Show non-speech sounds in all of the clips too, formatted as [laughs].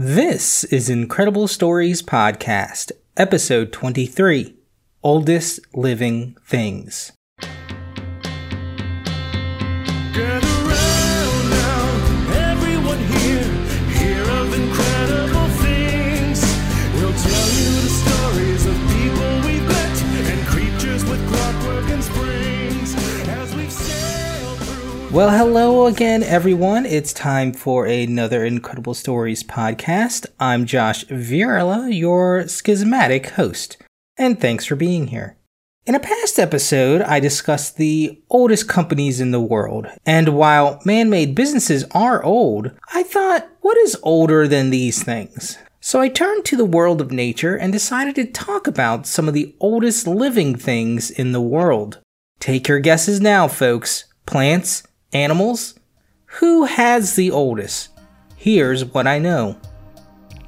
This is Incredible Stories Podcast, Episode 23 Oldest Living Things. Well, hello again, everyone. It's time for another Incredible Stories podcast. I'm Josh Virla, your schismatic host, and thanks for being here. In a past episode, I discussed the oldest companies in the world, and while man made businesses are old, I thought, what is older than these things? So I turned to the world of nature and decided to talk about some of the oldest living things in the world. Take your guesses now, folks. Plants, animals? Who has the oldest? Here's what I know.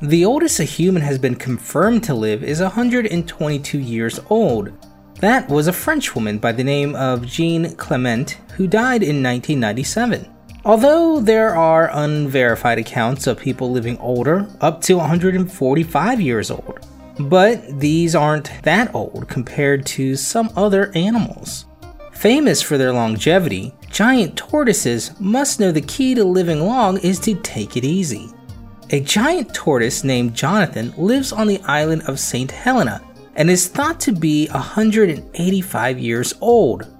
The oldest a human has been confirmed to live is 122 years old. That was a French woman by the name of Jeanne Calment who died in 1997. Although there are unverified accounts of people living older, up to 145 years old. But these aren't that old compared to some other animals. Famous for their longevity, giant tortoises must know the key to living long is to take it easy. A giant tortoise named Jonathan lives on the island of St. Helena and is thought to be 185 years old.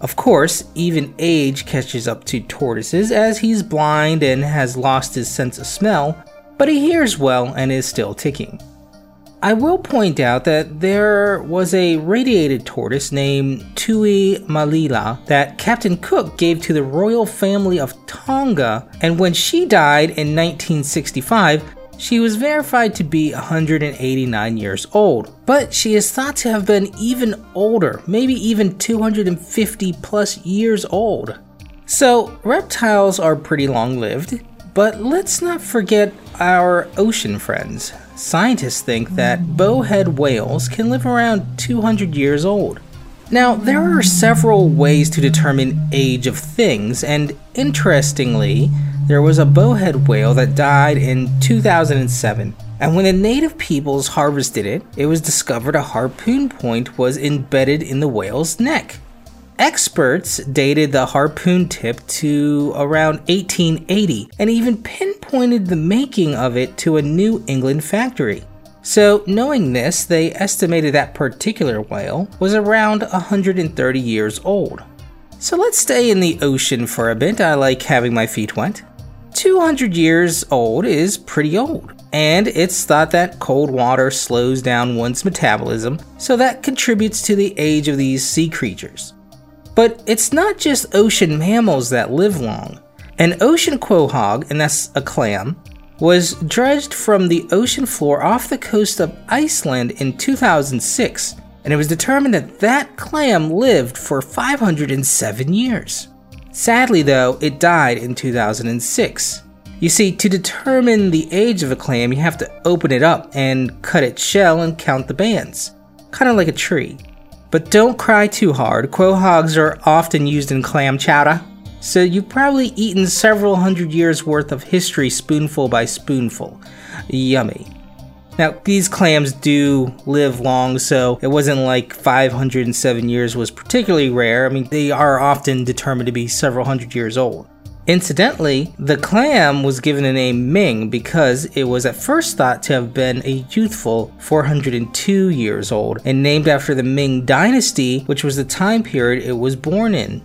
Of course, even age catches up to tortoises as he's blind and has lost his sense of smell, but he hears well and is still ticking. I will point out that there was a radiated tortoise named Tui Malila that Captain Cook gave to the royal family of Tonga, and when she died in 1965, she was verified to be 189 years old. But she is thought to have been even older, maybe even 250 plus years old. So, reptiles are pretty long lived, but let's not forget our ocean friends. Scientists think that bowhead whales can live around 200 years old. Now, there are several ways to determine age of things, and interestingly, there was a bowhead whale that died in 2007. And when the native peoples harvested it, it was discovered a harpoon point was embedded in the whale's neck. Experts dated the harpoon tip to around 1880 and even pinpointed the making of it to a New England factory. So, knowing this, they estimated that particular whale was around 130 years old. So, let's stay in the ocean for a bit. I like having my feet wet. 200 years old is pretty old, and it's thought that cold water slows down one's metabolism, so that contributes to the age of these sea creatures. But it's not just ocean mammals that live long. An ocean quahog, and that's a clam, was dredged from the ocean floor off the coast of Iceland in 2006, and it was determined that that clam lived for 507 years. Sadly, though, it died in 2006. You see, to determine the age of a clam, you have to open it up and cut its shell and count the bands, kind of like a tree. But don't cry too hard, quahogs are often used in clam chowder, so you've probably eaten several hundred years worth of history spoonful by spoonful. Yummy. Now, these clams do live long, so it wasn't like 507 years was particularly rare. I mean, they are often determined to be several hundred years old. Incidentally, the clam was given the name Ming because it was at first thought to have been a youthful 402 years old and named after the Ming Dynasty, which was the time period it was born in.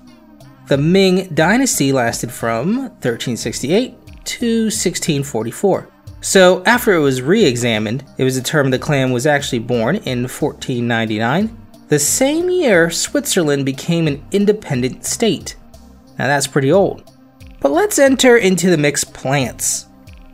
The Ming Dynasty lasted from 1368 to 1644. So, after it was re examined, it was determined the clam was actually born in 1499, the same year Switzerland became an independent state. Now, that's pretty old. But let's enter into the mix plants.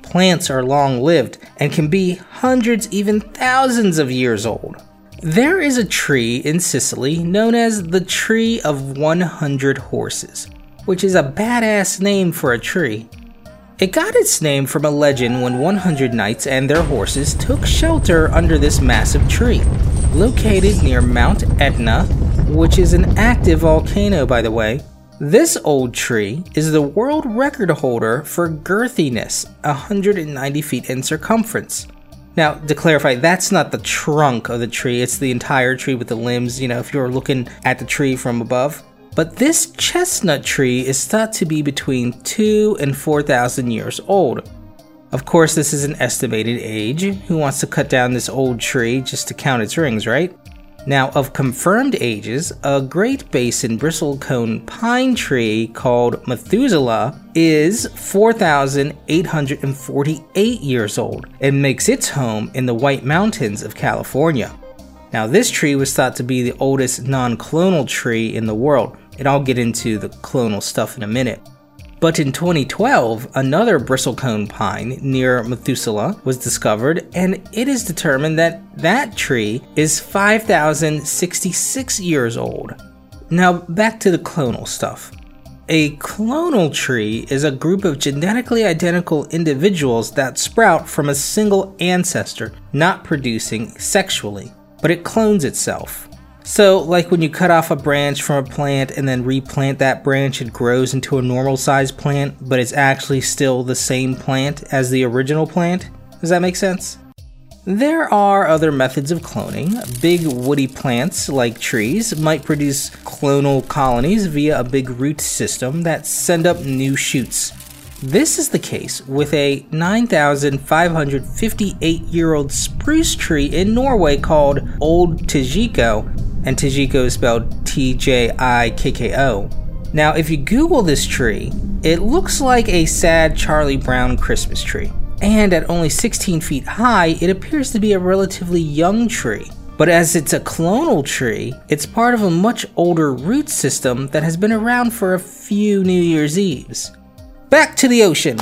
Plants are long lived and can be hundreds, even thousands of years old. There is a tree in Sicily known as the Tree of 100 Horses, which is a badass name for a tree. It got its name from a legend when 100 knights and their horses took shelter under this massive tree, located near Mount Etna, which is an active volcano, by the way. This old tree is the world record holder for girthiness, 190 feet in circumference. Now, to clarify, that's not the trunk of the tree, it's the entire tree with the limbs, you know, if you're looking at the tree from above. But this chestnut tree is thought to be between 2 and 4,000 years old. Of course, this is an estimated age. Who wants to cut down this old tree just to count its rings, right? Now, of confirmed ages, a Great Basin bristlecone pine tree called Methuselah is 4,848 years old and makes its home in the White Mountains of California. Now, this tree was thought to be the oldest non clonal tree in the world, and I'll get into the clonal stuff in a minute. But in 2012, another bristlecone pine near Methuselah was discovered, and it is determined that that tree is 5,066 years old. Now, back to the clonal stuff. A clonal tree is a group of genetically identical individuals that sprout from a single ancestor, not producing sexually, but it clones itself. So, like when you cut off a branch from a plant and then replant that branch, it grows into a normal sized plant, but it's actually still the same plant as the original plant? Does that make sense? There are other methods of cloning. Big woody plants, like trees, might produce clonal colonies via a big root system that send up new shoots. This is the case with a 9,558 year old spruce tree in Norway called Old Tjikko, and Tjikko is spelled T J I K K O. Now, if you Google this tree, it looks like a sad Charlie Brown Christmas tree. And at only 16 feet high, it appears to be a relatively young tree. But as it's a clonal tree, it's part of a much older root system that has been around for a few New Year's Eves. Back to the ocean.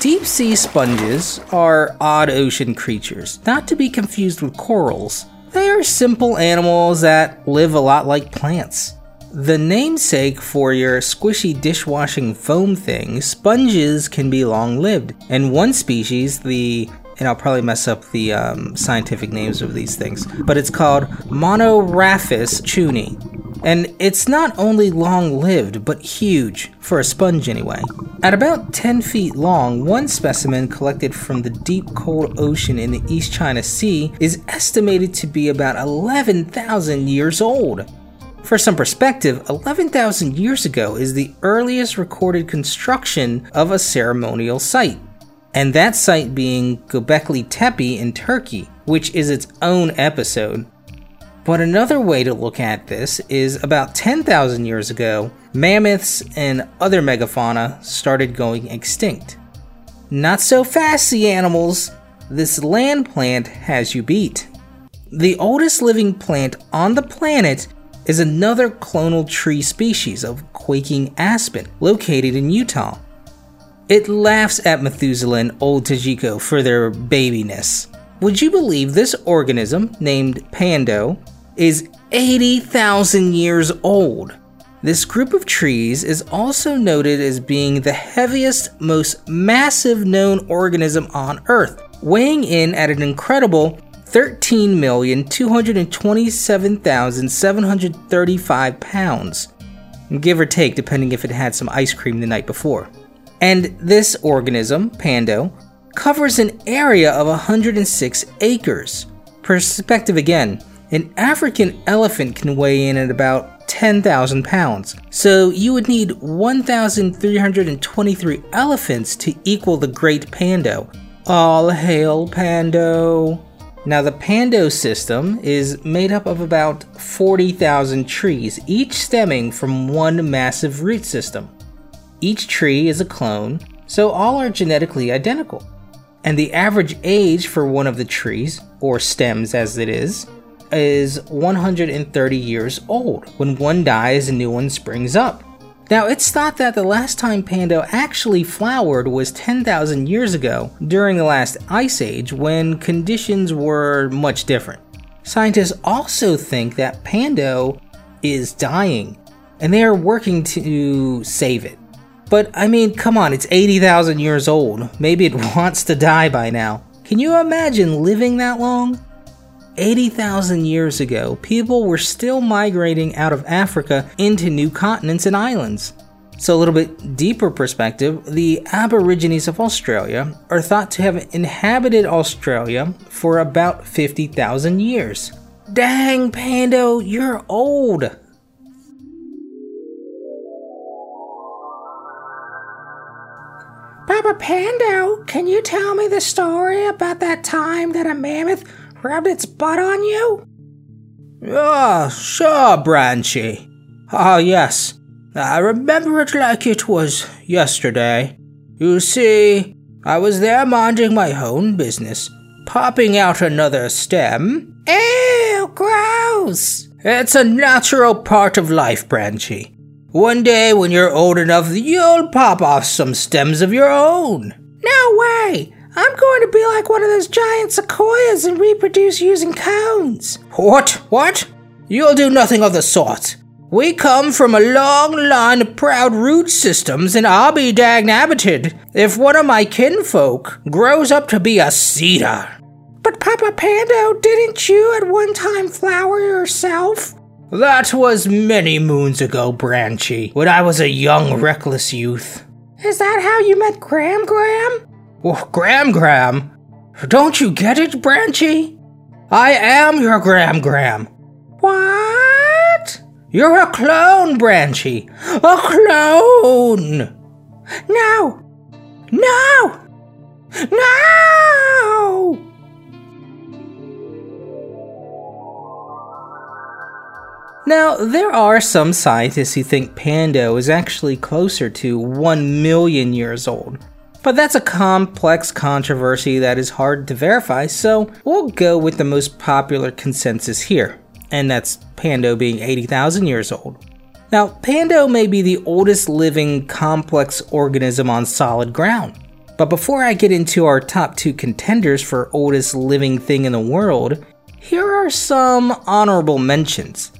Deep sea sponges are odd ocean creatures, not to be confused with corals. They are simple animals that live a lot like plants. The namesake for your squishy dishwashing foam thing, sponges can be long lived. And one species, the and I'll probably mess up the um, scientific names of these things, but it's called Monoraphis chuni. And it's not only long lived, but huge, for a sponge anyway. At about 10 feet long, one specimen collected from the deep cold ocean in the East China Sea is estimated to be about 11,000 years old. For some perspective, 11,000 years ago is the earliest recorded construction of a ceremonial site, and that site being Göbekli Tepe in Turkey, which is its own episode. But another way to look at this is about 10,000 years ago, mammoths and other megafauna started going extinct. Not so fast, sea animals! This land plant has you beat. The oldest living plant on the planet is another clonal tree species of quaking aspen located in Utah. It laughs at Methuselah and Old Tjikko for their babiness. Would you believe this organism, named Pando, is 80,000 years old? This group of trees is also noted as being the heaviest, most massive known organism on Earth, weighing in at an incredible 13,227,735 pounds, give or take, depending if it had some ice cream the night before. And this organism, Pando, covers an area of 106 acres. Perspective again, an African elephant can weigh in at about 10,000 pounds, so you would need 1,323 elephants to equal the Great Pando. All hail Pando! Now, the Pando system is made up of about 40,000 trees, each stemming from one massive root system. Each tree is a clone, so all are genetically identical. And the average age for one of the trees, or stems as it is, is 130 years old. When one dies, a new one springs up. Now, it's thought that the last time Pando actually flowered was 10,000 years ago during the last ice age when conditions were much different. Scientists also think that Pando is dying and they are working to save it. But I mean, come on, it's 80,000 years old. Maybe it [laughs] wants to die by now. Can you imagine living that long? 80,000 years ago, people were still migrating out of Africa into new continents and islands. So, a little bit deeper perspective the Aborigines of Australia are thought to have inhabited Australia for about 50,000 years. Dang, Pando, you're old! Papa Pando, can you tell me the story about that time that a mammoth rubbed its butt on you? Ah, sure, Branchy. Ah, yes. I remember it like it was yesterday. You see, I was there minding my own business, popping out another stem. Ew, gross! It's a natural part of life, Branchy. One day, when you're old enough, you'll pop off some stems of your own. No way! I'm going to be like one of those giant sequoias and reproduce using cones. What? What? You'll do nothing of the sort. We come from a long line of proud root systems, and I'll be dagnabited if one of my kinfolk grows up to be a cedar. But Papa Pando, didn't you at one time flower yourself? That was many moons ago, Branchy, when I was a young, reckless youth. Is that how you met Gram Gram? Oh, Gram Gram? Don't you get it, Branchy? I am your Gram Gram. What? You're a clone, Branchy. A clone! No! No! No! Now, there are some scientists who think Pando is actually closer to 1 million years old. But that's a complex controversy that is hard to verify, so we'll go with the most popular consensus here, and that's Pando being 80,000 years old. Now, Pando may be the oldest living complex organism on solid ground. But before I get into our top two contenders for oldest living thing in the world, here are some honorable mentions.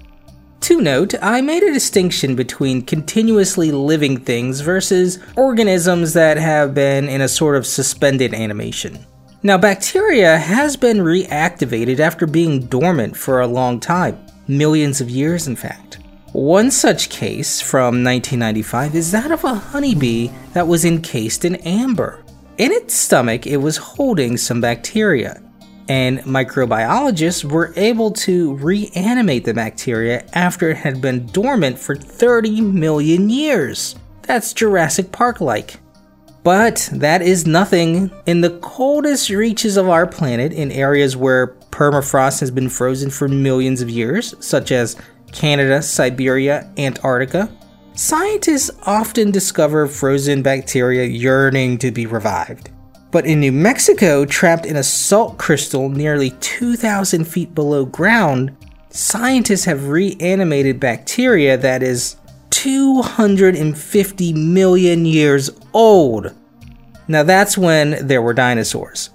To note, I made a distinction between continuously living things versus organisms that have been in a sort of suspended animation. Now, bacteria has been reactivated after being dormant for a long time, millions of years in fact. One such case from 1995 is that of a honeybee that was encased in amber. In its stomach, it was holding some bacteria and microbiologists were able to reanimate the bacteria after it had been dormant for 30 million years. That's Jurassic Park like. But that is nothing. In the coldest reaches of our planet, in areas where permafrost has been frozen for millions of years, such as Canada, Siberia, Antarctica, scientists often discover frozen bacteria yearning to be revived. But in New Mexico, trapped in a salt crystal nearly 2,000 feet below ground, scientists have reanimated bacteria that is 250 million years old. Now that's when there were dinosaurs.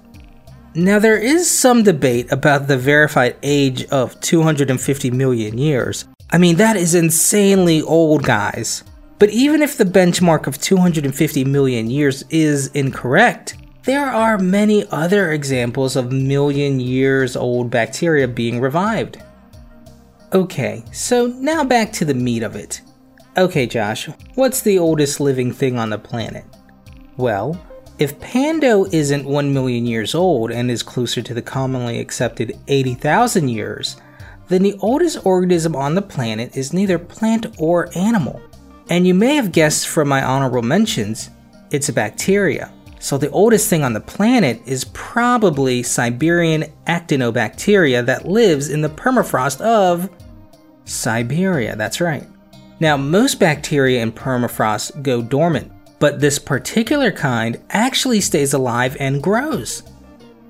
Now there is some debate about the verified age of 250 million years. I mean, that is insanely old, guys. But even if the benchmark of 250 million years is incorrect, there are many other examples of million years old bacteria being revived. Okay, so now back to the meat of it. Okay, Josh, what's the oldest living thing on the planet? Well, if Pando isn't 1 million years old and is closer to the commonly accepted 80,000 years, then the oldest organism on the planet is neither plant or animal. And you may have guessed from my honorable mentions, it's a bacteria. So the oldest thing on the planet is probably Siberian actinobacteria that lives in the permafrost of Siberia. That's right. Now, most bacteria in permafrost go dormant, but this particular kind actually stays alive and grows.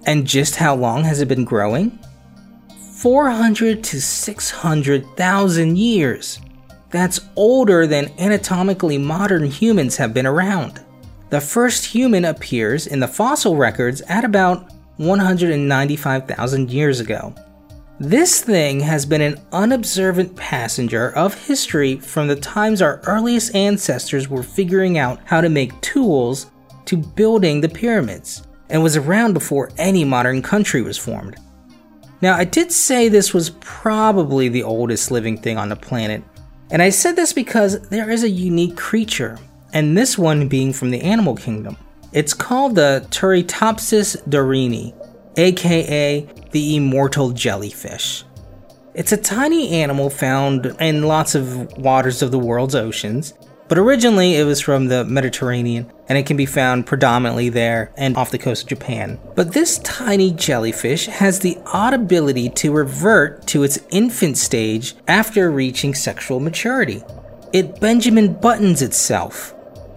And just how long has it been growing? 400 to 600,000 years. That's older than anatomically modern humans have been around. The first human appears in the fossil records at about 195,000 years ago. This thing has been an unobservant passenger of history from the times our earliest ancestors were figuring out how to make tools to building the pyramids, and was around before any modern country was formed. Now, I did say this was probably the oldest living thing on the planet, And I said this because there is a unique creature, and this one being from the animal kingdom. It's called the Turritopsis dohrnii, aka the immortal jellyfish. It's a tiny animal found in lots of waters of the world's oceans, but originally it was from the Mediterranean and it can be found predominantly there and off the coast of Japan. But this tiny jellyfish has the odd ability to revert to its infant stage after reaching sexual maturity. It Benjamin buttons itself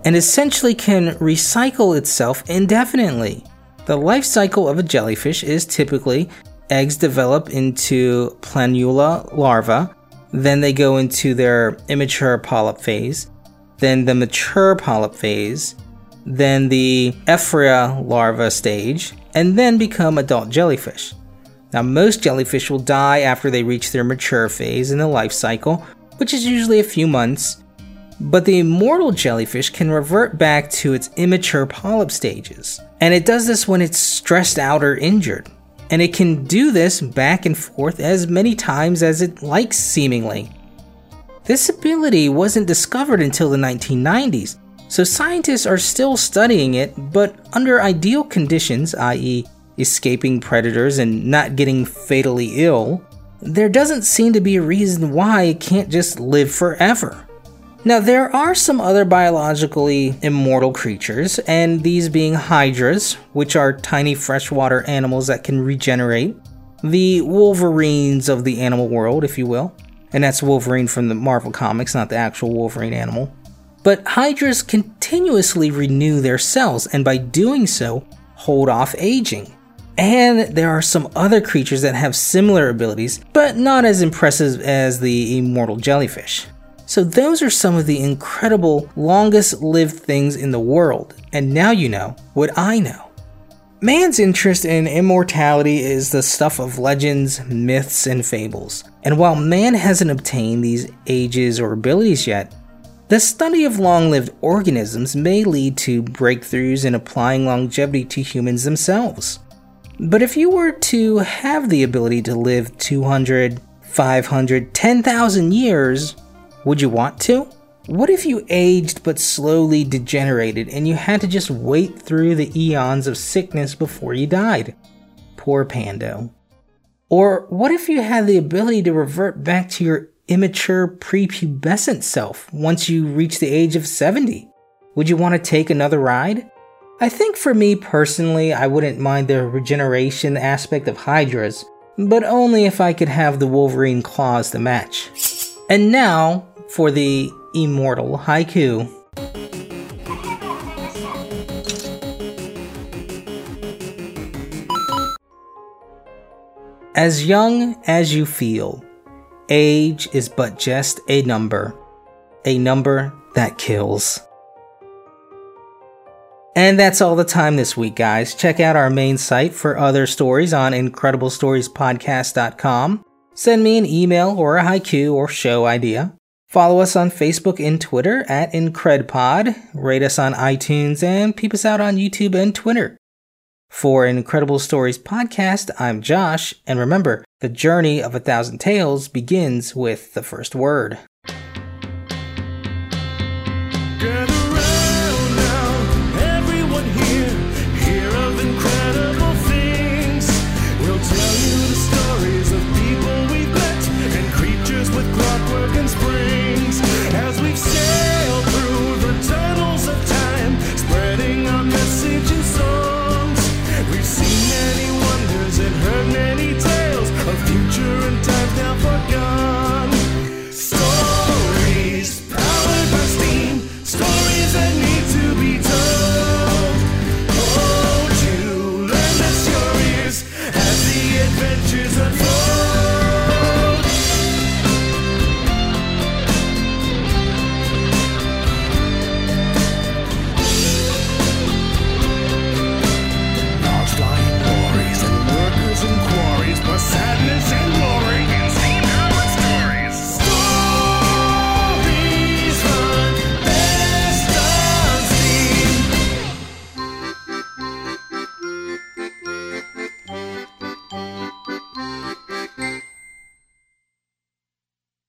and essentially can recycle itself indefinitely. The life cycle of a jellyfish is typically eggs develop into planula larvae, then they go into their immature polyp phase, then the mature polyp phase, then the ephyra larva stage, and then become adult jellyfish. Now, most jellyfish will die after they reach their mature phase in the life cycle, which is usually a few months, but the immortal jellyfish can revert back to its immature polyp stages. And it does this when it's stressed out or injured. And it can do this back and forth as many times as it likes, seemingly. This ability wasn't discovered until the 1990s, so scientists are still studying it, but under ideal conditions, i.e., escaping predators and not getting fatally ill, there doesn't seem to be a reason why it can't just live forever. Now, there are some other biologically immortal creatures, and these being hydras, which are tiny freshwater animals that can regenerate, the wolverines of the animal world, if you will, and that's Wolverine from the Marvel Comics, not the actual Wolverine animal. But hydras continuously renew their cells, and by doing so, hold off aging. And there are some other creatures that have similar abilities, but not as impressive as the immortal jellyfish. So, those are some of the incredible, longest lived things in the world, and now you know what I know. Man's interest in immortality is the stuff of legends, myths, and fables. And while man hasn't obtained these ages or abilities yet, the study of long lived organisms may lead to breakthroughs in applying longevity to humans themselves. But if you were to have the ability to live 200, 500, 10,000 years, would you want to? What if you aged but slowly degenerated and you had to just wait through the eons of sickness before you died? Poor Pando. Or what if you had the ability to revert back to your immature prepubescent self once you reach the age of 70? Would you want to take another ride? I think for me personally, I wouldn't mind the regeneration aspect of Hydras, but only if I could have the Wolverine claws to match. And now for the immortal haiku. As young as you feel, age is but just a number, a number that kills. And that's all the time this week, guys. Check out our main site for other stories on IncredibleStoriesPodcast.com. Send me an email or a haiku or show idea. Follow us on Facebook and Twitter at IncredPod, rate us on iTunes, and peep us out on YouTube and Twitter. For Incredible Stories podcast, I'm Josh, and remember, the journey of a thousand tales begins with the first word.